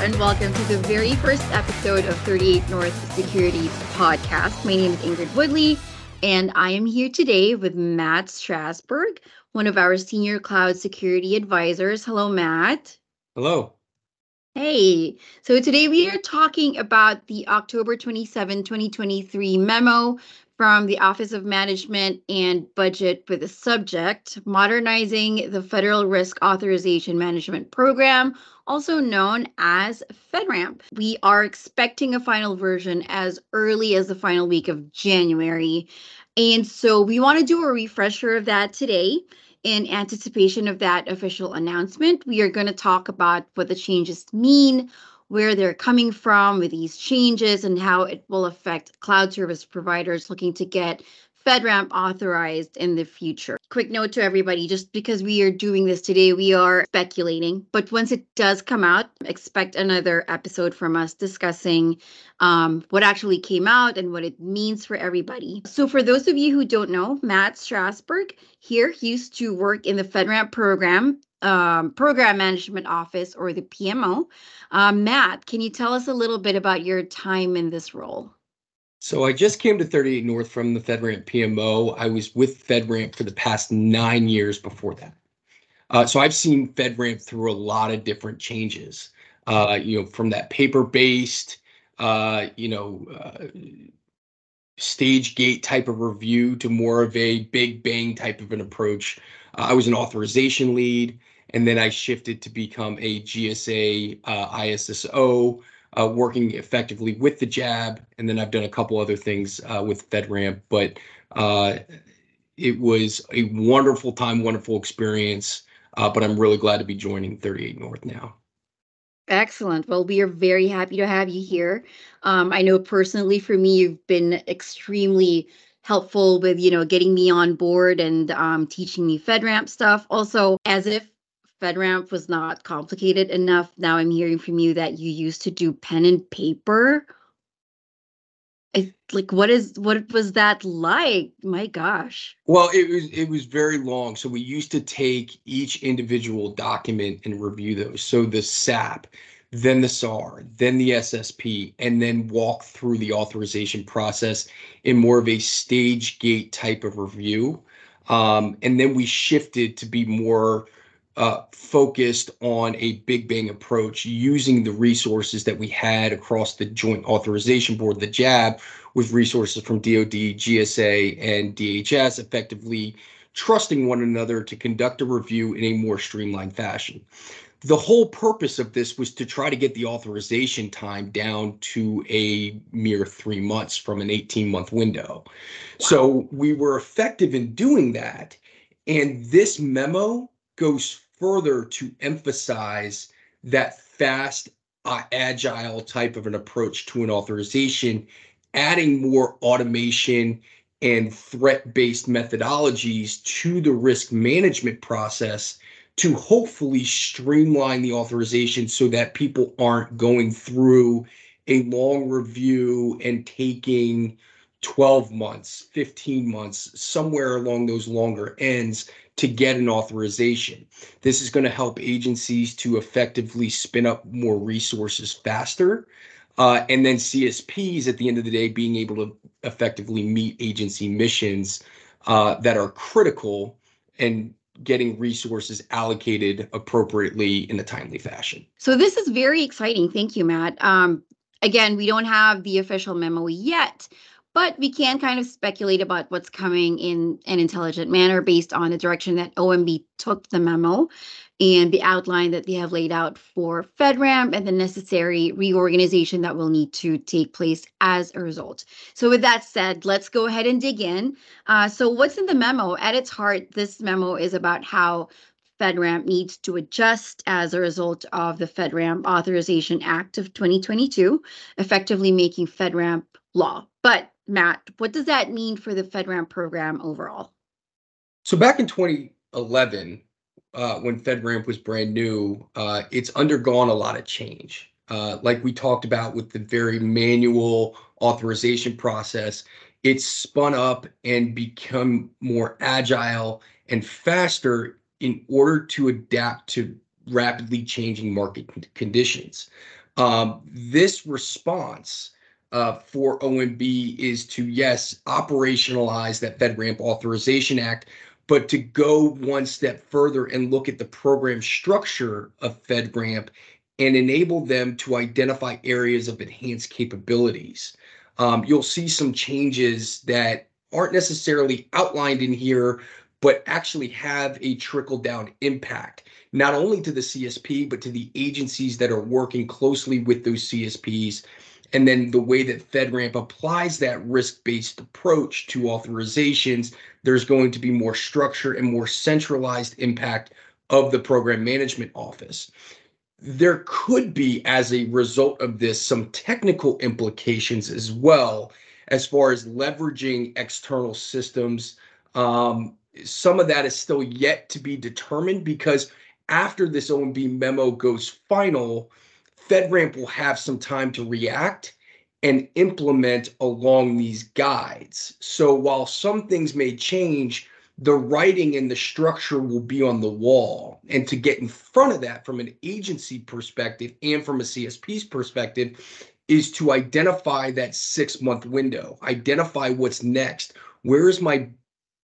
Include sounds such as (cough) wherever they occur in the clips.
And welcome to the very first episode of 38 North Security's podcast. My name is Ingrid Woodley, and I am here today with Matt Strasburg, one of our senior cloud security advisors. Hello, Matt. Hello. Hey, so today we are talking about the October 27, 2023 memo from the Office of Management and Budget for the subject Modernizing the Federal Risk Authorization Management Program, also known as FedRAMP. We are expecting a final version as early as the final week of January. And so we want to do a refresher of that today in anticipation of that official announcement, we are going to talk about what the changes mean, where they're coming from with these changes, and how it will affect cloud service providers looking to get FedRAMP authorized in the future. Quick note to everybody just because we are doing this today, we are speculating. But once it does come out, expect another episode from us discussing um, what actually came out and what it means for everybody. So, for those of you who don't know, Matt Strasburg here used to work in the FedRAMP program. Um, program management office or the PMO. Um, Matt, can you tell us a little bit about your time in this role? So I just came to 38 North from the FedRAMP PMO. I was with FedRAMP for the past nine years before that. Uh, so I've seen FedRAMP through a lot of different changes. Uh, you know, from that paper-based, uh, you know, uh, stage gate type of review to more of a big bang type of an approach. Uh, I was an authorization lead, and then I shifted to become a GSA uh, ISSO uh, working effectively with the JAB, and then I've done a couple other things uh, with FedRAMP. But uh, it was a wonderful time, wonderful experience. Uh, but I'm really glad to be joining 38 North now. Excellent. Well, we are very happy to have you here. Um, I know personally for me, you've been extremely helpful with you know getting me on board and um, teaching me FedRAMP stuff. Also, as if FedRAMP was not complicated enough. Now I'm hearing from you that you used to do pen and paper. I, like what is what was that like? My gosh. Well, it was it was very long. So we used to take each individual document and review those. So the SAP, then the SAR, then the SSP, and then walk through the authorization process in more of a stage gate type of review. Um, and then we shifted to be more uh, focused on a big bang approach using the resources that we had across the Joint Authorization Board, the JAB, with resources from DoD, GSA, and DHS, effectively trusting one another to conduct a review in a more streamlined fashion. The whole purpose of this was to try to get the authorization time down to a mere three months from an 18 month window. So we were effective in doing that. And this memo goes further to emphasize that fast, uh, agile type of an approach to an authorization, adding more automation and threat based methodologies to the risk management process to hopefully streamline the authorization so that people aren't going through a long review and taking 12 months, 15 months, somewhere along those longer ends to get an authorization. This is going to help agencies to effectively spin up more resources faster. Uh, and then CSPs at the end of the day being able to effectively meet agency missions uh, that are critical and getting resources allocated appropriately in a timely fashion. So this is very exciting. Thank you, Matt. Um, again, we don't have the official memo yet, but we can kind of speculate about what's coming in an intelligent manner based on the direction that OMB took the memo and the outline that they have laid out for FedRAMP and the necessary reorganization that will need to take place as a result. So, with that said, let's go ahead and dig in. Uh, so, what's in the memo? At its heart, this memo is about how FedRAMP needs to adjust as a result of the FedRAMP Authorization Act of 2022, effectively making FedRAMP law. But Matt, what does that mean for the FedRAMP program overall? So back in 2011, uh, when FedRAMP was brand new, uh, it's undergone a lot of change. Uh, like we talked about with the very manual authorization process, it's spun up and become more agile and faster in order to adapt to rapidly changing market conditions. Um, this response uh, for OMB is to, yes, operationalize that FedRAMP Authorization Act, but to go one step further and look at the program structure of FedRAMP and enable them to identify areas of enhanced capabilities. Um, you'll see some changes that aren't necessarily outlined in here, but actually have a trickle down impact, not only to the CSP, but to the agencies that are working closely with those CSPs. And then the way that FedRAMP applies that risk based approach to authorizations, there's going to be more structure and more centralized impact of the program management office. There could be, as a result of this, some technical implications as well, as far as leveraging external systems um, some of that is still yet to be determined because after this OMB memo goes final, FedRAMP will have some time to react and implement along these guides. So while some things may change, the writing and the structure will be on the wall. And to get in front of that from an agency perspective and from a CSP's perspective is to identify that six month window, identify what's next. Where is my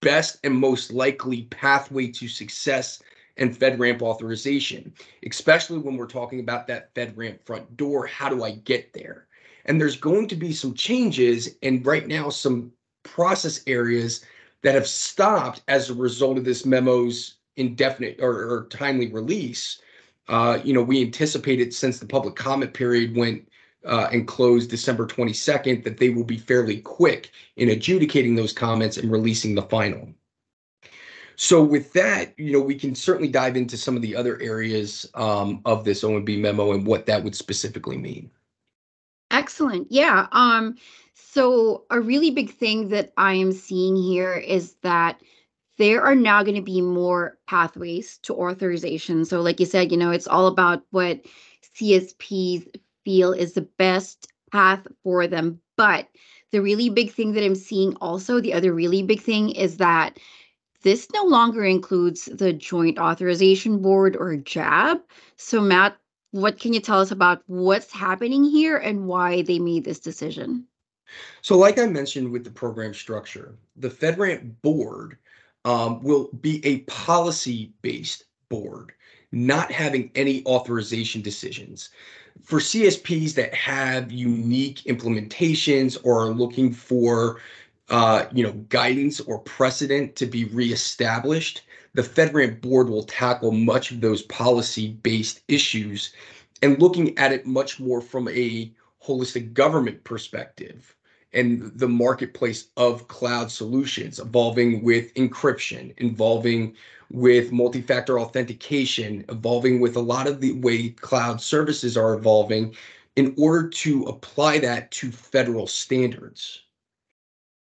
best and most likely pathway to success and FedRAMP authorization, especially when we're talking about that FedRAMP front door. How do I get there? And there's going to be some changes, and right now, some process areas that have stopped as a result of this memo's indefinite or, or timely release. Uh, you know, we anticipated since the public comment period went uh, and closed December 22nd, that they will be fairly quick in adjudicating those comments and releasing the final. So with that, you know, we can certainly dive into some of the other areas um, of this OMB memo and what that would specifically mean. Excellent. Yeah. Um, so a really big thing that I am seeing here is that there are now going to be more pathways to authorization. So like you said, you know, it's all about what CSPs feel is the best path for them. But the really big thing that I'm seeing also, the other really big thing is that this no longer includes the Joint Authorization Board or JAB. So, Matt, what can you tell us about what's happening here and why they made this decision? So, like I mentioned with the program structure, the FedRAMP board um, will be a policy based board, not having any authorization decisions for CSPs that have unique implementations or are looking for uh, you know guidance or precedent to be reestablished, the FedRAMP board will tackle much of those policy-based issues and looking at it much more from a holistic government perspective and the marketplace of cloud solutions evolving with encryption, involving with multi-factor authentication, evolving with a lot of the way cloud services are evolving in order to apply that to federal standards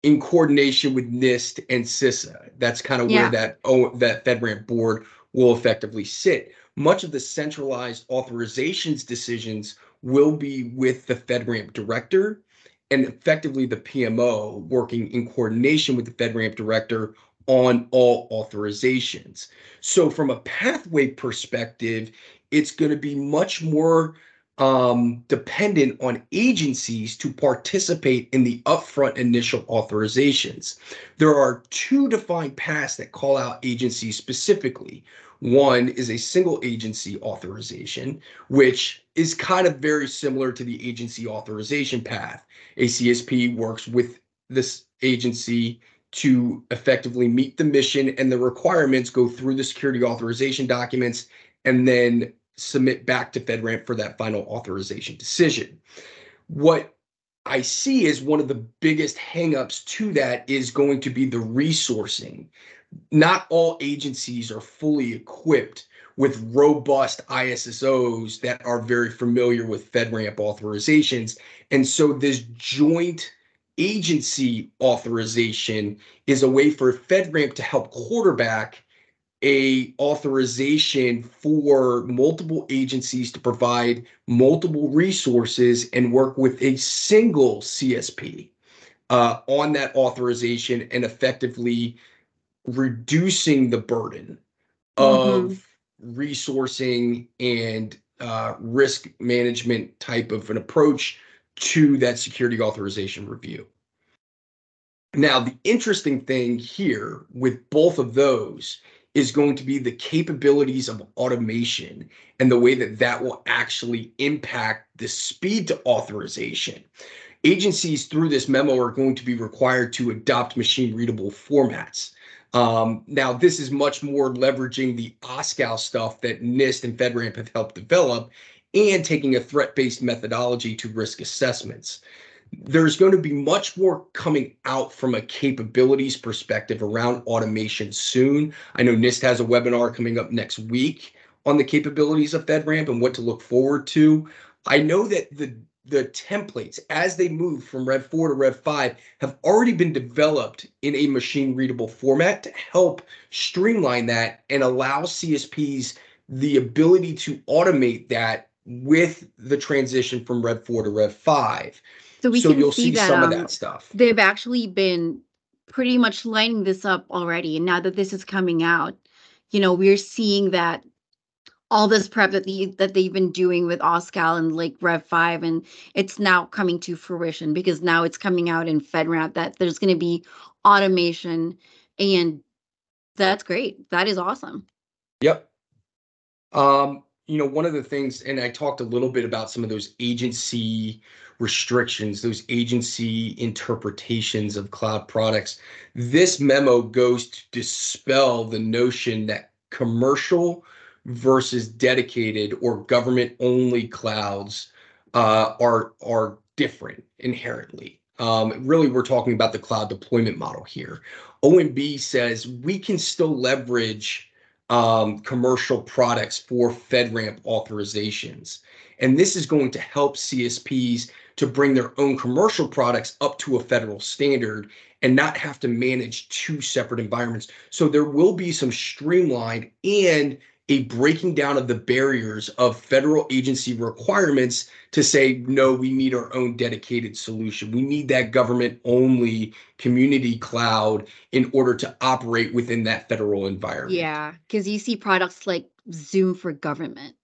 in coordination with NIST and CISA. That's kind of yeah. where that oh, that FedRAMP board will effectively sit. Much of the centralized authorizations decisions will be with the FedRAMP director and effectively the PMO working in coordination with the FedRAMP director on all authorizations. So, from a pathway perspective, it's going to be much more um, dependent on agencies to participate in the upfront initial authorizations. There are two defined paths that call out agencies specifically. One is a single agency authorization, which is kind of very similar to the agency authorization path. A CSP works with this agency to effectively meet the mission and the requirements, go through the security authorization documents, and then submit back to FedRAMP for that final authorization decision. What I see as one of the biggest hangups to that is going to be the resourcing. Not all agencies are fully equipped with robust ISSOs that are very familiar with FedRAMP authorizations. And so this joint agency authorization is a way for FedRAMP to help quarterback a authorization for multiple agencies to provide multiple resources and work with a single CSP uh, on that authorization and effectively reducing the burden mm-hmm. of resourcing and uh, risk management type of an approach to that security authorization review. Now, the interesting thing here with both of those is going to be the capabilities of automation and the way that that will actually impact the speed to authorization. Agencies through this memo are going to be required to adopt machine readable formats. Um, now, this is much more leveraging the OSCAL stuff that NIST and FedRAMP have helped develop and taking a threat-based methodology to risk assessments. There's going to be much more coming out from a capabilities perspective around automation soon. I know NIST has a webinar coming up next week on the capabilities of FedRAMP and what to look forward to. I know that the the templates as they move from Rev 4 to Rev 5 have already been developed in a machine readable format to help streamline that and allow CSPs the ability to automate that with the transition from Rev 4 to Rev 5. So we so can you'll see see that some of um, that stuff. they've actually been pretty much lining this up already. And now that this is coming out, you know, we're seeing that all this prep that the that they've been doing with OSCAL and like Rev 5 and it's now coming to fruition because now it's coming out in FedRAMP that there's going to be automation and that's great. That is awesome. Yep. Um, you know, one of the things, and I talked a little bit about some of those agency restrictions, those agency interpretations of cloud products. This memo goes to dispel the notion that commercial versus dedicated or government only clouds uh, are are different inherently. Um, really, we're talking about the cloud deployment model here. OMB says we can still leverage um, commercial products for FedRAMP authorizations. And this is going to help CSPs to bring their own commercial products up to a federal standard and not have to manage two separate environments. So there will be some streamlined and a breaking down of the barriers of federal agency requirements to say, no, we need our own dedicated solution. We need that government only community cloud in order to operate within that federal environment. Yeah, because you see products like Zoom for government,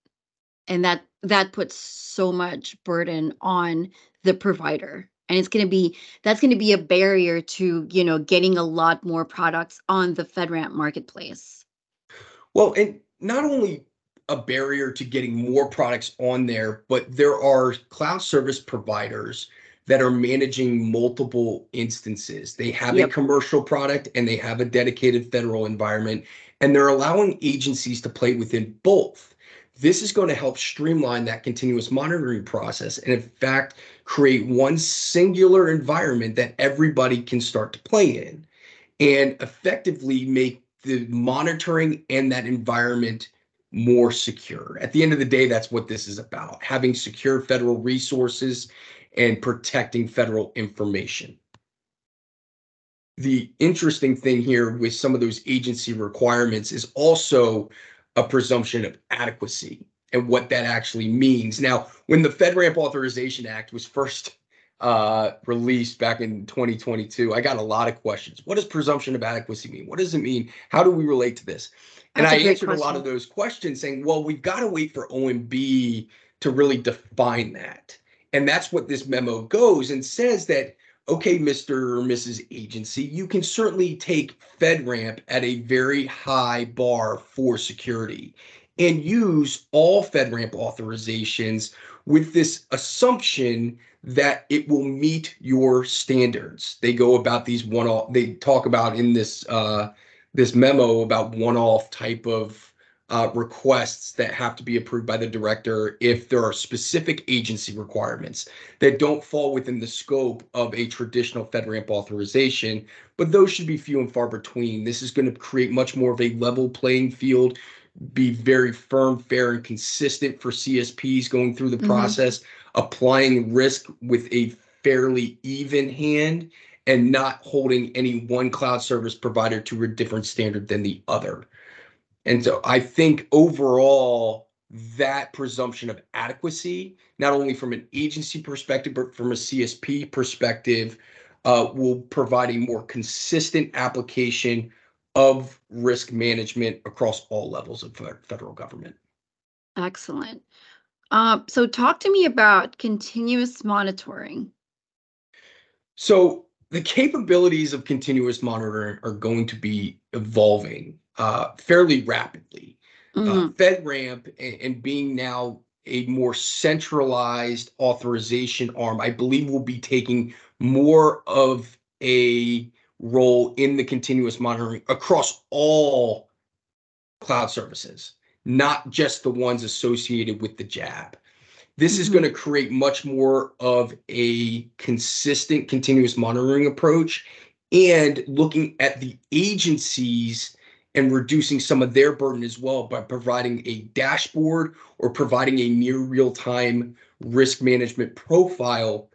and that that puts so much burden on the provider, and it's going to be that's going to be a barrier to you know getting a lot more products on the FedRAMP marketplace. Well, and not only a barrier to getting more products on there, but there are cloud service providers that are managing multiple instances. They have Yep. a commercial product and they have a dedicated federal environment, and they're allowing agencies to play within both. This is going to help streamline that continuous monitoring process and, in fact, create one singular environment that everybody can start to play in and effectively make the monitoring and that environment more secure. At the end of the day, that's what this is about having secure federal resources and protecting federal information. The interesting thing here with some of those agency requirements is also a presumption of adequacy and what that actually means. Now, when the FedRAMP Authorization Act was first uh, released back in 2022, I got a lot of questions. What does presumption of adequacy mean? What does it mean? How do we relate to this? And That's I answered a lot of those questions saying, well, we've got to wait for OMB to really define that. And that's what this memo goes and says that, okay, Mr. or Mrs. Agency, you can certainly take FedRAMP at a very high bar for security and use all FedRAMP authorizations with this assumption that it will meet your standards. They go about these one off, they talk about in this uh, this memo about one-off type of uh, requests that have to be approved by the director if there are specific agency requirements that don't fall within the scope of a traditional FedRAMP authorization, but those should be few and far between. This is going to create much more of a level playing field, be very firm, fair, and consistent for CSPs going through the Mhm. process, applying risk with a fairly even hand and not holding any one cloud service provider to a different standard than the other. And so I think overall, that presumption of adequacy, not only from an agency perspective, but from a CSP perspective, uh, will provide a more consistent application of risk management across all levels of federal government. Excellent. Uh, so, talk to me about continuous monitoring. So, the capabilities of continuous monitoring are going to be evolving uh, fairly rapidly. Mm-hmm. Uh, FedRAMP and, and being now a more centralized authorization arm, I believe will be taking more of a role in the continuous monitoring across all cloud services, not just the ones associated with the JAB. This mm-hmm. is going to create much more of a consistent continuous monitoring approach and looking at the agencies and reducing some of their burden as well by providing a dashboard or providing a near real time risk management profile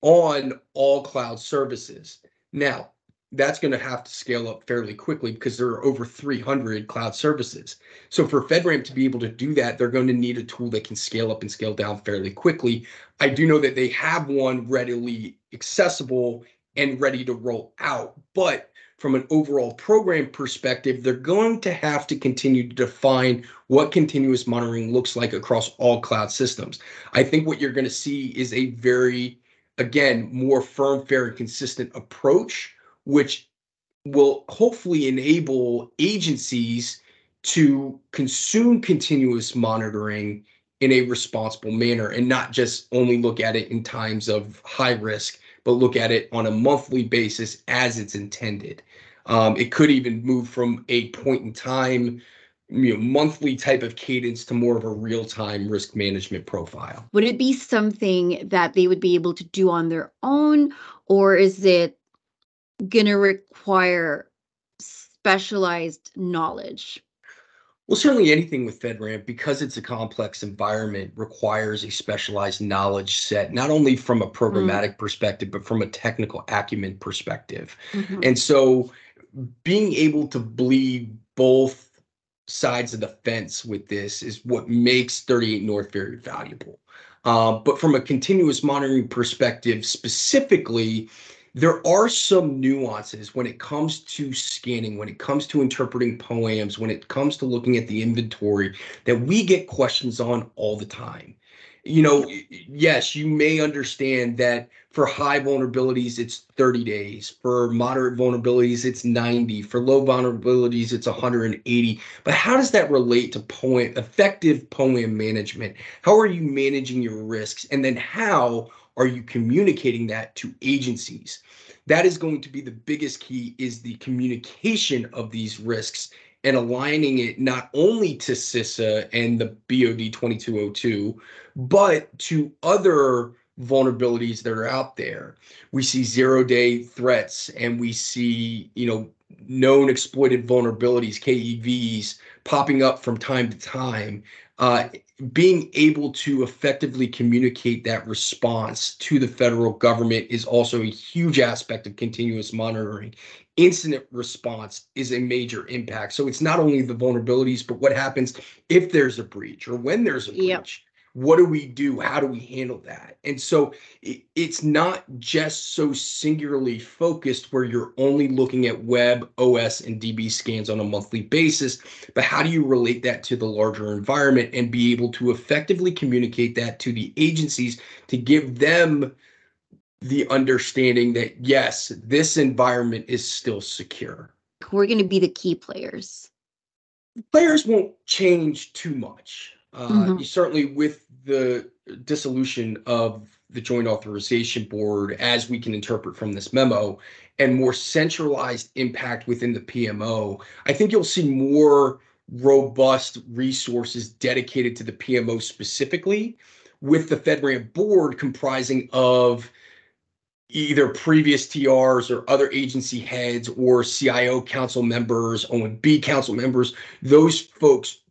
on all cloud services. Now, that's going to have to scale up fairly quickly because there are over 300 cloud services. So for FedRAMP to be able to do that, they're going to need a tool that can scale up and scale down fairly quickly. I do know that they have one readily accessible and ready to roll out, but from an overall program perspective, they're going to have to continue to define what continuous monitoring looks like across all cloud systems. I think what you're going to see is a very, again, more firm, fair, and consistent approach, which will hopefully enable agencies to consume continuous monitoring in a responsible manner and not just only look at it in times of high risk but look at it on a monthly basis as it's intended. Um, it could even move from a point in time, you know, monthly type of cadence to more of a real time risk management profile. Would it be something that they would be able to do on their own, or is it going to require specialized knowledge? Well, certainly anything with FedRAMP, because it's a complex environment, requires a specialized knowledge set, not only from a mm. programmatic mm. perspective, but from a technical acumen perspective. Mm-hmm. And so being able to bleed both sides of the fence with this is what makes 38 North very valuable. Uh, but from a continuous monitoring perspective, specifically, there are some nuances when it comes to scanning, when it comes to interpreting POAMs, when it comes to looking at the inventory that we get questions on all the time. You know, yes, you may understand that for high vulnerabilities, it's 30 days. For moderate vulnerabilities, it's 90. For low vulnerabilities, it's 180. But how does that relate to POAM, effective POAM management? How are you managing your risks? And then how are you communicating that to agencies? That is going to be the biggest key is the communication of these risks and aligning it not only to CISA and the BOD 2202, but to other vulnerabilities that are out there. We see zero day threats and we see, you know, known exploited vulnerabilities, KEVs, popping up from time to time. Uh, being able to effectively communicate that response to the federal government is also a huge aspect of continuous monitoring. Incident response is a major impact. So it's not only the vulnerabilities, but what happens if there's a breach or when there's a breach. Yep what do we do? How do we handle that? And so it, it's not just so singularly focused where you're only looking at web os and db scans on a monthly basis but how do you relate that to the larger environment and be able to effectively communicate that to the agencies to give them the understanding that yes this environment is still secure? We're going to be the key players. Players won't change too much. Uh, mm-hmm. certainly with the dissolution of the Joint Authorization Board, as we can interpret from this memo, and more centralized impact within the PMO, I think you'll see more robust resources dedicated to the PMO specifically, with the FedRAMP board comprising of either previous TRs or other agency heads or CIO council members, OMB council members, those folks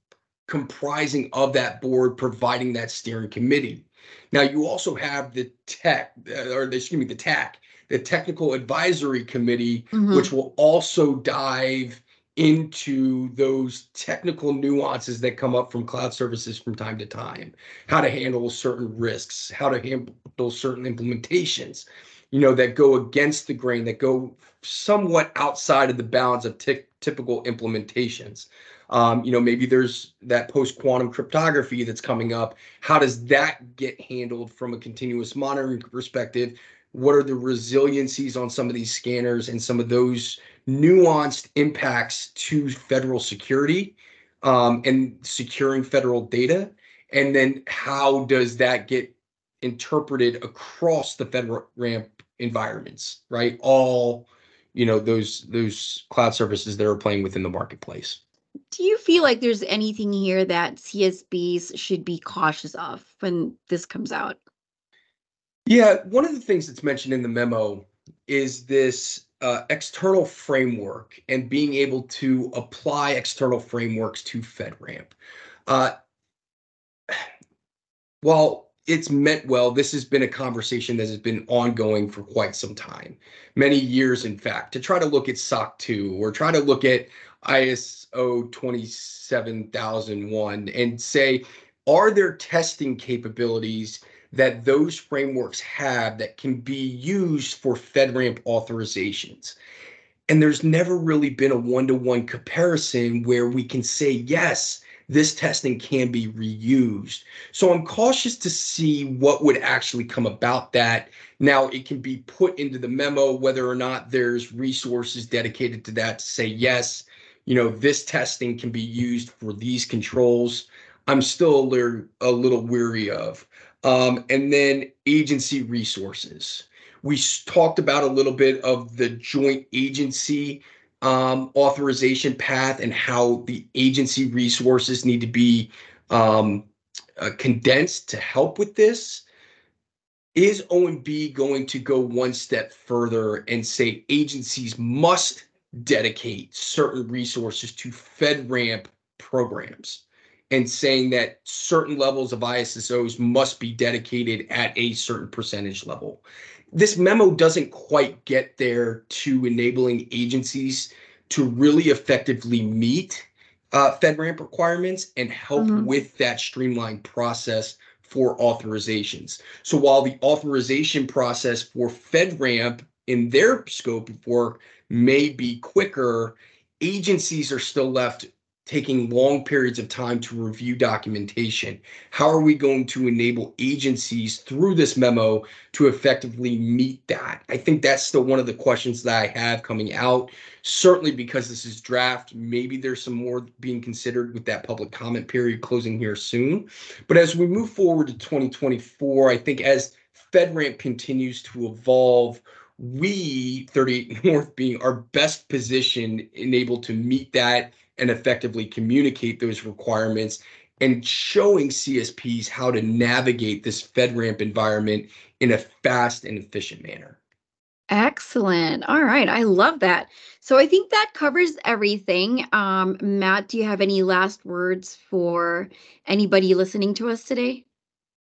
comprising of that board providing that steering committee. Now you also have the tech uh, or the, excuse me the TAC, the technical advisory committee, mm-hmm. which will also dive into those technical nuances that come up from cloud services from time to time how to handle certain risks how to handle certain implementations you know that go against the grain that go somewhat outside of the bounds of t- typical implementations. Um, you know, maybe there's that post quantum cryptography that's coming up. How does that get handled from a continuous monitoring perspective? What are the resiliencies on some of these scanners and some of those nuanced impacts to federal security um, and securing federal data? And then how does that get interpreted across the federal ramp environments, right? All, you know, those those cloud services that are playing within the marketplace. Do you feel like there's anything here that CSPs should be cautious of when this comes out? Yeah, one of the things that's mentioned in the memo is this uh, external framework and being able to apply external frameworks to FedRAMP. Uh, while it's meant well, this has been a conversation that has been ongoing for quite some time, many years, in fact, to try to look at SOC 2 or try to look at ISO 27001 and say, are there testing capabilities that those frameworks have that can be used for FedRAMP authorizations? And there's never really been a one to one comparison where we can say, yes, this testing can be reused. So I'm cautious to see what would actually come about that. Now, it can be put into the memo whether or not there's resources dedicated to that to say, yes, you know, this testing can be used for these controls. I'm still a little, a little weary of. Um, and then agency resources. We talked about a little bit of the joint agency um, authorization path and how the agency resources need to be um, uh, condensed to help with this. Is OMB going to go one step further and say agencies must dedicate certain resources to FedRAMP programs and saying that certain levels of ISSOs must be dedicated at a certain percentage level? this memo doesn't quite get there to enabling agencies to really effectively meet uh, FedRAMP requirements and help mm-hmm. with that streamlined process for authorizations. So while the authorization process for FedRAMP in their scope of work may be quicker, agencies are still left taking long periods of time to review documentation? How are we going to enable agencies through this memo to effectively meet that? I think that's still one of the questions that I have coming out. Certainly because this is draft, maybe there's some more being considered with that public comment period closing here soon. But as we move forward to 2024, I think as FedRAMP continues to evolve, we 38 (laughs) North being our best positioned and able to meet that and effectively communicate those requirements and showing CSPs how to navigate this FedRAMP environment in a fast and efficient manner. Excellent. All right. I love that. So I think that covers everything. Um, Matt, do you have any last words for anybody listening to us today?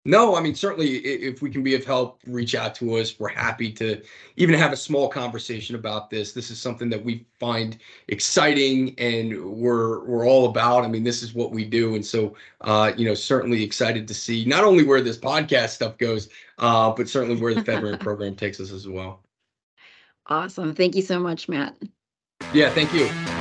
No, I mean, certainly if we can be of help, reach out to us. We're happy to even have a small conversation about this. This is something that we find exciting and we're we're all about. I mean, this is what we do. And so uh, you know, certainly excited to see not only where this podcast stuff goes, uh, but certainly where the FedRAMP (laughs) program takes us as well. Awesome. Thank you so much, Matt. Yeah, thank you.